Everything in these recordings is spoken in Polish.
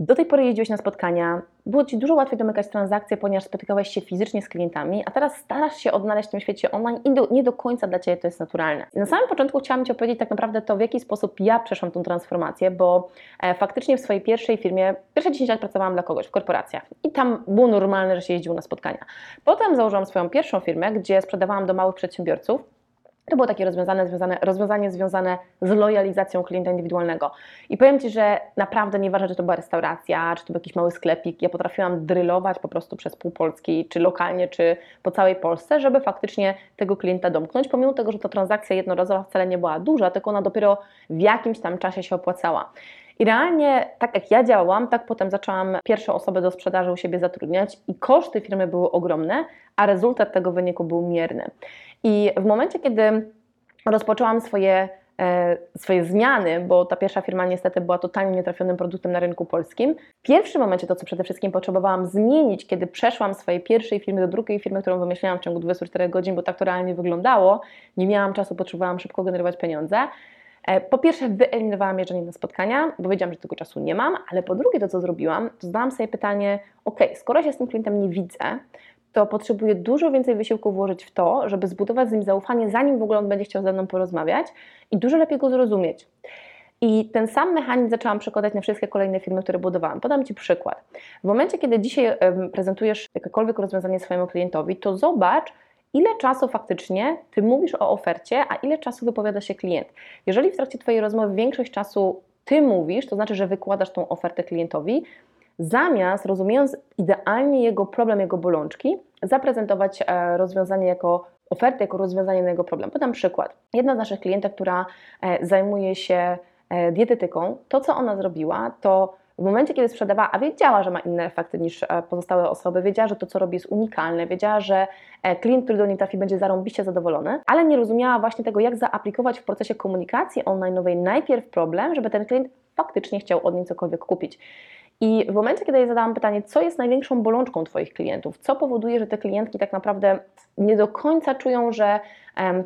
Do tej pory jeździłeś na spotkania, było Ci dużo łatwiej domykać transakcje, ponieważ spotykałeś się fizycznie z klientami, a teraz starasz się odnaleźć w tym świecie online i do, nie do końca dla Ciebie to jest naturalne. Na samym początku chciałam Ci opowiedzieć tak naprawdę to, w jaki sposób ja przeszłam tą transformację, bo e, faktycznie w swojej pierwszej firmie, pierwsze 10 lat pracowałam dla kogoś w korporacjach i tam było normalne, że się jeździło na spotkania. Potem założyłam swoją pierwszą firmę, gdzie sprzedawałam do małych przedsiębiorców, to było takie rozwiązanie związane, rozwiązanie związane z lojalizacją klienta indywidualnego. I powiem Ci, że naprawdę nieważne, czy to była restauracja, czy to był jakiś mały sklepik, ja potrafiłam drylować po prostu przez pół Polski, czy lokalnie, czy po całej Polsce, żeby faktycznie tego klienta domknąć, pomimo tego, że ta transakcja jednorazowa wcale nie była duża, tylko ona dopiero w jakimś tam czasie się opłacała. I realnie, tak jak ja działałam, tak potem zaczęłam pierwsze osoby do sprzedaży u siebie zatrudniać i koszty firmy były ogromne, a rezultat tego wyniku był mierny. I w momencie, kiedy rozpoczęłam swoje e, swoje zmiany, bo ta pierwsza firma niestety była totalnie nietrafionym produktem na rynku polskim. W pierwszym momencie to, co przede wszystkim potrzebowałam zmienić, kiedy przeszłam swojej pierwszej firmy do drugiej firmy, którą wymyśliłam w ciągu 24 godzin, bo tak to realnie wyglądało, nie miałam czasu, potrzebowałam szybko generować pieniądze. E, po pierwsze, wyeliminowałam jeżdżenie na spotkania, bo wiedziałam, że tego czasu nie mam, ale po drugie, to co zrobiłam, to zadałam sobie pytanie: OK, skoro się z tym klientem nie widzę, to potrzebuję dużo więcej wysiłku włożyć w to, żeby zbudować z nim zaufanie, zanim w ogóle on będzie chciał ze mną porozmawiać i dużo lepiej go zrozumieć. I ten sam mechanizm zaczęłam przekładać na wszystkie kolejne firmy, które budowałam. Podam Ci przykład. W momencie, kiedy dzisiaj prezentujesz jakiekolwiek rozwiązanie swojemu klientowi, to zobacz, ile czasu faktycznie Ty mówisz o ofercie, a ile czasu wypowiada się klient. Jeżeli w trakcie Twojej rozmowy większość czasu Ty mówisz, to znaczy, że wykładasz tą ofertę klientowi, zamiast rozumiejąc idealnie jego problem, jego bolączki, zaprezentować e, rozwiązanie jako ofertę, jako rozwiązanie na jego problem. Podam przykład. Jedna z naszych klientek, która e, zajmuje się e, dietetyką, to co ona zrobiła, to w momencie, kiedy sprzedawała, a wiedziała, że ma inne efekty niż pozostałe osoby, wiedziała, że to, co robi, jest unikalne, wiedziała, że klient, który do niej trafi, będzie zarąbiście zadowolony, ale nie rozumiała właśnie tego, jak zaaplikować w procesie komunikacji online'owej najpierw problem, żeby ten klient faktycznie chciał od niej cokolwiek kupić. I w momencie, kiedy jej zadałam pytanie, co jest największą bolączką Twoich klientów, co powoduje, że te klientki tak naprawdę nie do końca czują, że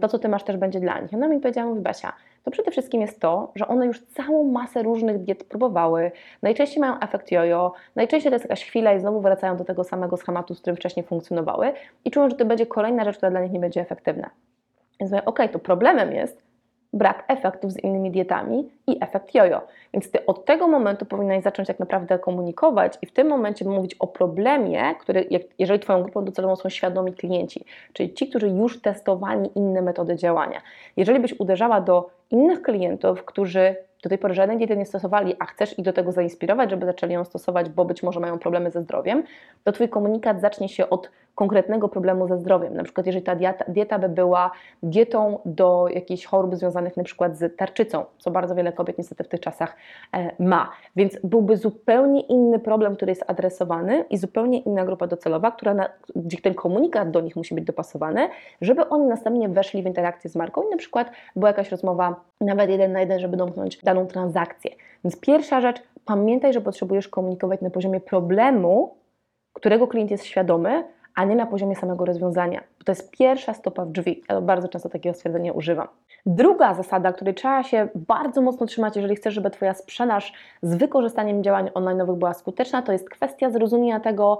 to, co Ty masz, też będzie dla nich. Ona mi powiedziała, mówi Basia, to przede wszystkim jest to, że one już całą masę różnych diet próbowały, najczęściej mają efekt jojo, najczęściej to jest jakaś chwila i znowu wracają do tego samego schematu, z którym wcześniej funkcjonowały i czują, że to będzie kolejna rzecz, która dla nich nie będzie efektywna. Więc mówię, ok, to problemem jest, brak efektów z innymi dietami i efekt jojo. Więc ty od tego momentu powinnaś zacząć tak naprawdę komunikować i w tym momencie mówić o problemie, który, jeżeli Twoją grupą docelową są świadomi klienci, czyli ci, którzy już testowali inne metody działania. Jeżeli byś uderzała do innych klientów, którzy do tej pory żadnej diety nie stosowali, a chcesz ich do tego zainspirować, żeby zaczęli ją stosować, bo być może mają problemy ze zdrowiem, to Twój komunikat zacznie się od konkretnego problemu ze zdrowiem. Na przykład, jeżeli ta dieta, dieta by była dietą do jakichś chorób związanych na przykład z tarczycą, co bardzo wiele kobiet niestety w tych czasach e, ma. Więc byłby zupełnie inny problem, który jest adresowany i zupełnie inna grupa docelowa, która na, gdzie ten komunikat do nich musi być dopasowany, żeby oni następnie weszli w interakcję z marką i na przykład była jakaś rozmowa nawet jeden na jeden, żeby domknąć daną transakcję. Więc pierwsza rzecz, pamiętaj, że potrzebujesz komunikować na poziomie problemu, którego klient jest świadomy, a nie na poziomie samego rozwiązania. To jest pierwsza stopa w drzwi. Ja bardzo często takiego stwierdzenia używam. Druga zasada, której trzeba się bardzo mocno trzymać, jeżeli chcesz, żeby Twoja sprzedaż z wykorzystaniem działań online była skuteczna, to jest kwestia zrozumienia tego,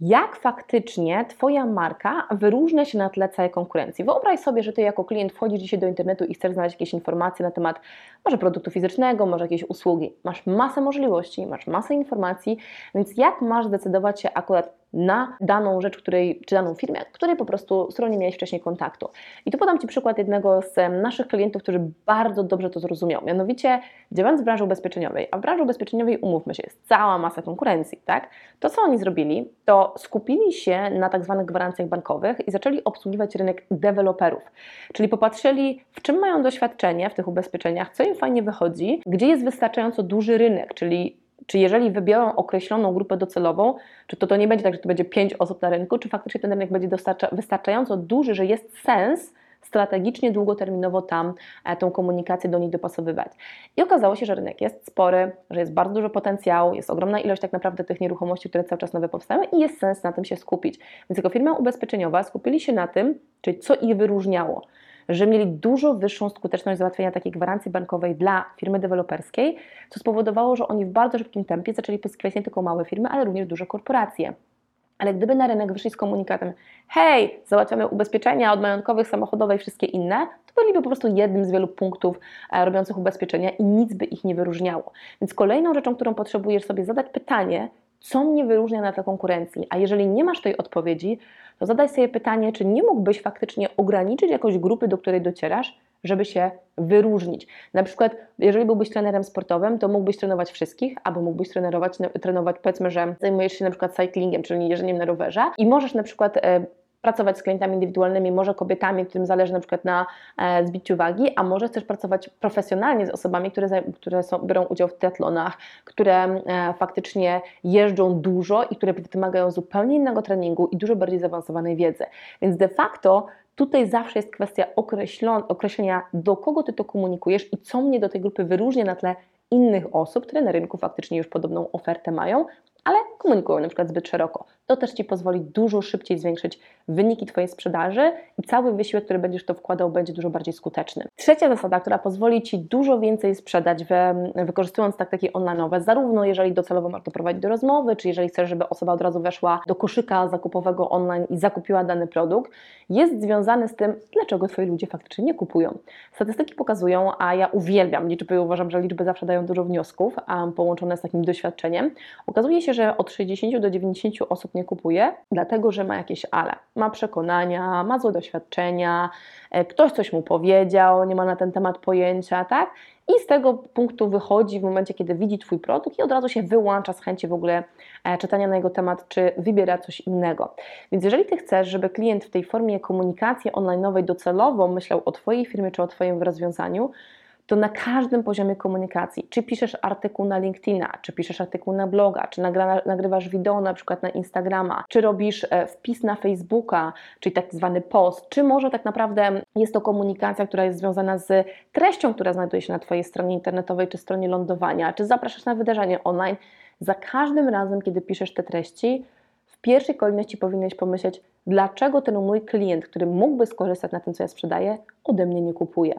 jak faktycznie Twoja marka wyróżnia się na tle całej konkurencji. Wyobraź sobie, że Ty jako klient wchodzisz dzisiaj do internetu i chcesz znaleźć jakieś informacje na temat może produktu fizycznego, może jakiejś usługi. Masz masę możliwości, masz masę informacji, więc jak masz zdecydować się akurat na daną rzecz, której, czy daną firmę, której po prostu, z którą nie miałeś wcześniej kontaktu. I tu podam Ci przykład jednego z naszych klientów, który bardzo dobrze to zrozumiał. Mianowicie, działając w branży ubezpieczeniowej, a w branży ubezpieczeniowej, umówmy się, jest cała masa konkurencji, tak? To, co oni zrobili, to skupili się na tak zwanych gwarancjach bankowych i zaczęli obsługiwać rynek deweloperów. Czyli popatrzyli, w czym mają doświadczenie w tych ubezpieczeniach, co im fajnie wychodzi, gdzie jest wystarczająco duży rynek, czyli czy jeżeli wybiorą określoną grupę docelową, czy to, to nie będzie tak, że to będzie pięć osób na rynku, czy faktycznie ten rynek będzie wystarczająco duży, że jest sens strategicznie, długoterminowo tam e, tą komunikację do nich dopasowywać. I okazało się, że rynek jest spory, że jest bardzo dużo potencjału, jest ogromna ilość tak naprawdę tych nieruchomości, które cały czas nowe powstają i jest sens na tym się skupić. Więc jako firma ubezpieczeniowa skupili się na tym, czyli co ich wyróżniało że mieli dużo wyższą skuteczność załatwienia takiej gwarancji bankowej dla firmy deweloperskiej, co spowodowało, że oni w bardzo szybkim tempie zaczęli pozyskiwać nie tylko małe firmy, ale również duże korporacje. Ale gdyby na rynek wyszli z komunikatem, hej, załatwiamy ubezpieczenia od majątkowych, samochodowe i wszystkie inne, to byliby po prostu jednym z wielu punktów e, robiących ubezpieczenia i nic by ich nie wyróżniało. Więc kolejną rzeczą, którą potrzebujesz sobie zadać pytanie, co mnie wyróżnia na tle konkurencji, a jeżeli nie masz tej odpowiedzi, to zadaj sobie pytanie, czy nie mógłbyś faktycznie ograniczyć jakoś grupy, do której docierasz, żeby się wyróżnić. Na przykład, jeżeli byłbyś trenerem sportowym, to mógłbyś trenować wszystkich, albo mógłbyś trenować, trenować powiedzmy, że zajmujesz się na przykład cyclingiem, czyli jeżdżeniem na rowerze i możesz na przykład e, pracować z klientami indywidualnymi, może kobietami, którym zależy na przykład na e, zbiciu wagi, a może też pracować profesjonalnie z osobami, które, które są, biorą udział w triatlonach, które e, faktycznie jeżdżą dużo i które wymagają zupełnie innego treningu i dużo bardziej zaawansowanej wiedzy. Więc de facto Tutaj zawsze jest kwestia określenia, do kogo ty to komunikujesz i co mnie do tej grupy wyróżnia na tle innych osób, które na rynku faktycznie już podobną ofertę mają, ale komunikują na przykład zbyt szeroko. To też Ci pozwoli dużo szybciej zwiększyć wyniki Twojej sprzedaży i cały wysiłek, który będziesz to wkładał, będzie dużo bardziej skuteczny. Trzecia zasada, która pozwoli Ci dużo więcej sprzedać, wykorzystując taktyki online'owe, zarówno jeżeli docelowo masz to prowadzić do rozmowy, czy jeżeli chcesz, żeby osoba od razu weszła do koszyka zakupowego online i zakupiła dany produkt, jest związany z tym, dlaczego Twoi ludzie faktycznie nie kupują. Statystyki pokazują, a ja uwielbiam liczby, uważam, że liczby zawsze dają dużo wniosków, a połączone z takim doświadczeniem. Okazuje się, że od 60 do 90 osób nie kupuje, dlatego że ma jakieś ale. Ma przekonania, ma złe doświadczenia, e, ktoś coś mu powiedział, nie ma na ten temat pojęcia, tak? I z tego punktu wychodzi w momencie, kiedy widzi Twój produkt i od razu się wyłącza z chęci w ogóle e, czytania na jego temat, czy wybiera coś innego. Więc jeżeli Ty chcesz, żeby klient w tej formie komunikacji online'owej docelowo myślał o Twojej firmie czy o Twoim rozwiązaniu, to na każdym poziomie komunikacji, czy piszesz artykuł na LinkedIna, czy piszesz artykuł na bloga, czy nagrywasz wideo na przykład na Instagrama, czy robisz e, wpis na Facebooka, czyli tak zwany post, czy może tak naprawdę jest to komunikacja, która jest związana z treścią, która znajduje się na Twojej stronie internetowej, czy stronie lądowania, czy zapraszasz na wydarzenie online, za każdym razem, kiedy piszesz te treści, w pierwszej kolejności powinieneś pomyśleć, dlaczego ten mój klient, który mógłby skorzystać na tym, co ja sprzedaję, ode mnie nie kupuje.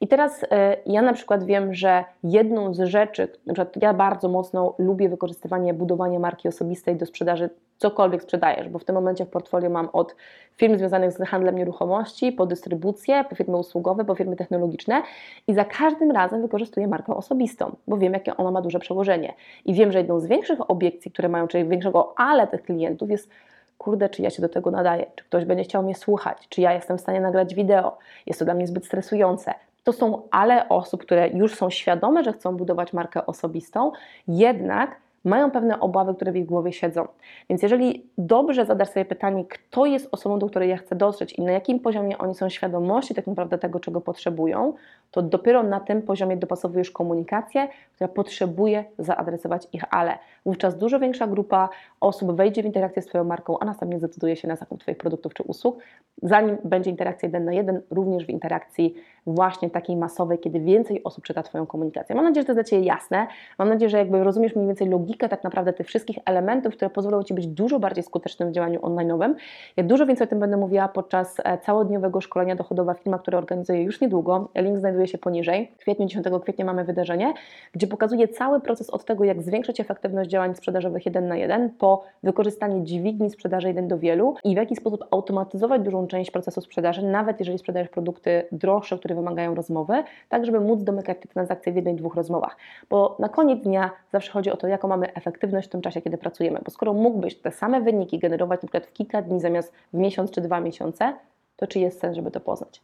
I teraz e, ja na przykład wiem, że jedną z rzeczy, na przykład ja bardzo mocno lubię wykorzystywanie, budowanie marki osobistej do sprzedaży, cokolwiek sprzedajesz, bo w tym momencie w portfolio mam od firm związanych z handlem nieruchomości, po dystrybucję, po firmy usługowe, po firmy technologiczne i za każdym razem wykorzystuję markę osobistą, bo wiem, jakie ona ma duże przełożenie. I wiem, że jedną z większych obiekcji, które mają, czyli większego ale tych klientów jest kurde, czy ja się do tego nadaję, czy ktoś będzie chciał mnie słuchać, czy ja jestem w stanie nagrać wideo, jest to dla mnie zbyt stresujące. To są ale osób, które już są świadome, że chcą budować markę osobistą, jednak mają pewne obawy, które w ich głowie siedzą. Więc jeżeli dobrze zadasz sobie pytanie, kto jest osobą, do której ja chcę dotrzeć i na jakim poziomie oni są świadomości tak naprawdę tego, czego potrzebują, to dopiero na tym poziomie dopasowujesz komunikację, która potrzebuje zaadresować ich ale. Wówczas dużo większa grupa osób wejdzie w interakcję z Twoją marką, a następnie zdecyduje się na zakup Twoich produktów czy usług, zanim będzie interakcja jeden na jeden, również w interakcji właśnie takiej masowej, kiedy więcej osób czyta Twoją komunikację. Mam nadzieję, że to jest dla Ciebie jasne. Mam nadzieję, że jakby rozumiesz mniej więcej logikę tak naprawdę tych wszystkich elementów, które pozwolą Ci być dużo bardziej skutecznym w działaniu online'owym. Ja dużo więcej o tym będę mówiła podczas e, całodniowego szkolenia dochodowa firma, które organizuję już niedługo. Link znajduje się poniżej. W kwietniu, 10 kwietnia mamy wydarzenie, gdzie pokazuję cały proces od tego, jak zwiększyć efektywność działań sprzedażowych jeden na jeden, po wykorzystanie dźwigni sprzedaży jeden do wielu i w jaki sposób automatyzować dużą część procesu sprzedaży, nawet jeżeli sprzedajesz produkty droższe, które wymagają rozmowy, tak żeby móc domykać te transakcje w jednej, dwóch rozmowach. Bo na koniec dnia zawsze chodzi o to, jaką mamy efektywność w tym czasie, kiedy pracujemy. Bo skoro mógłbyś te same wyniki generować przykład w kilka dni zamiast w miesiąc czy dwa miesiące, to czy jest sens, żeby to poznać?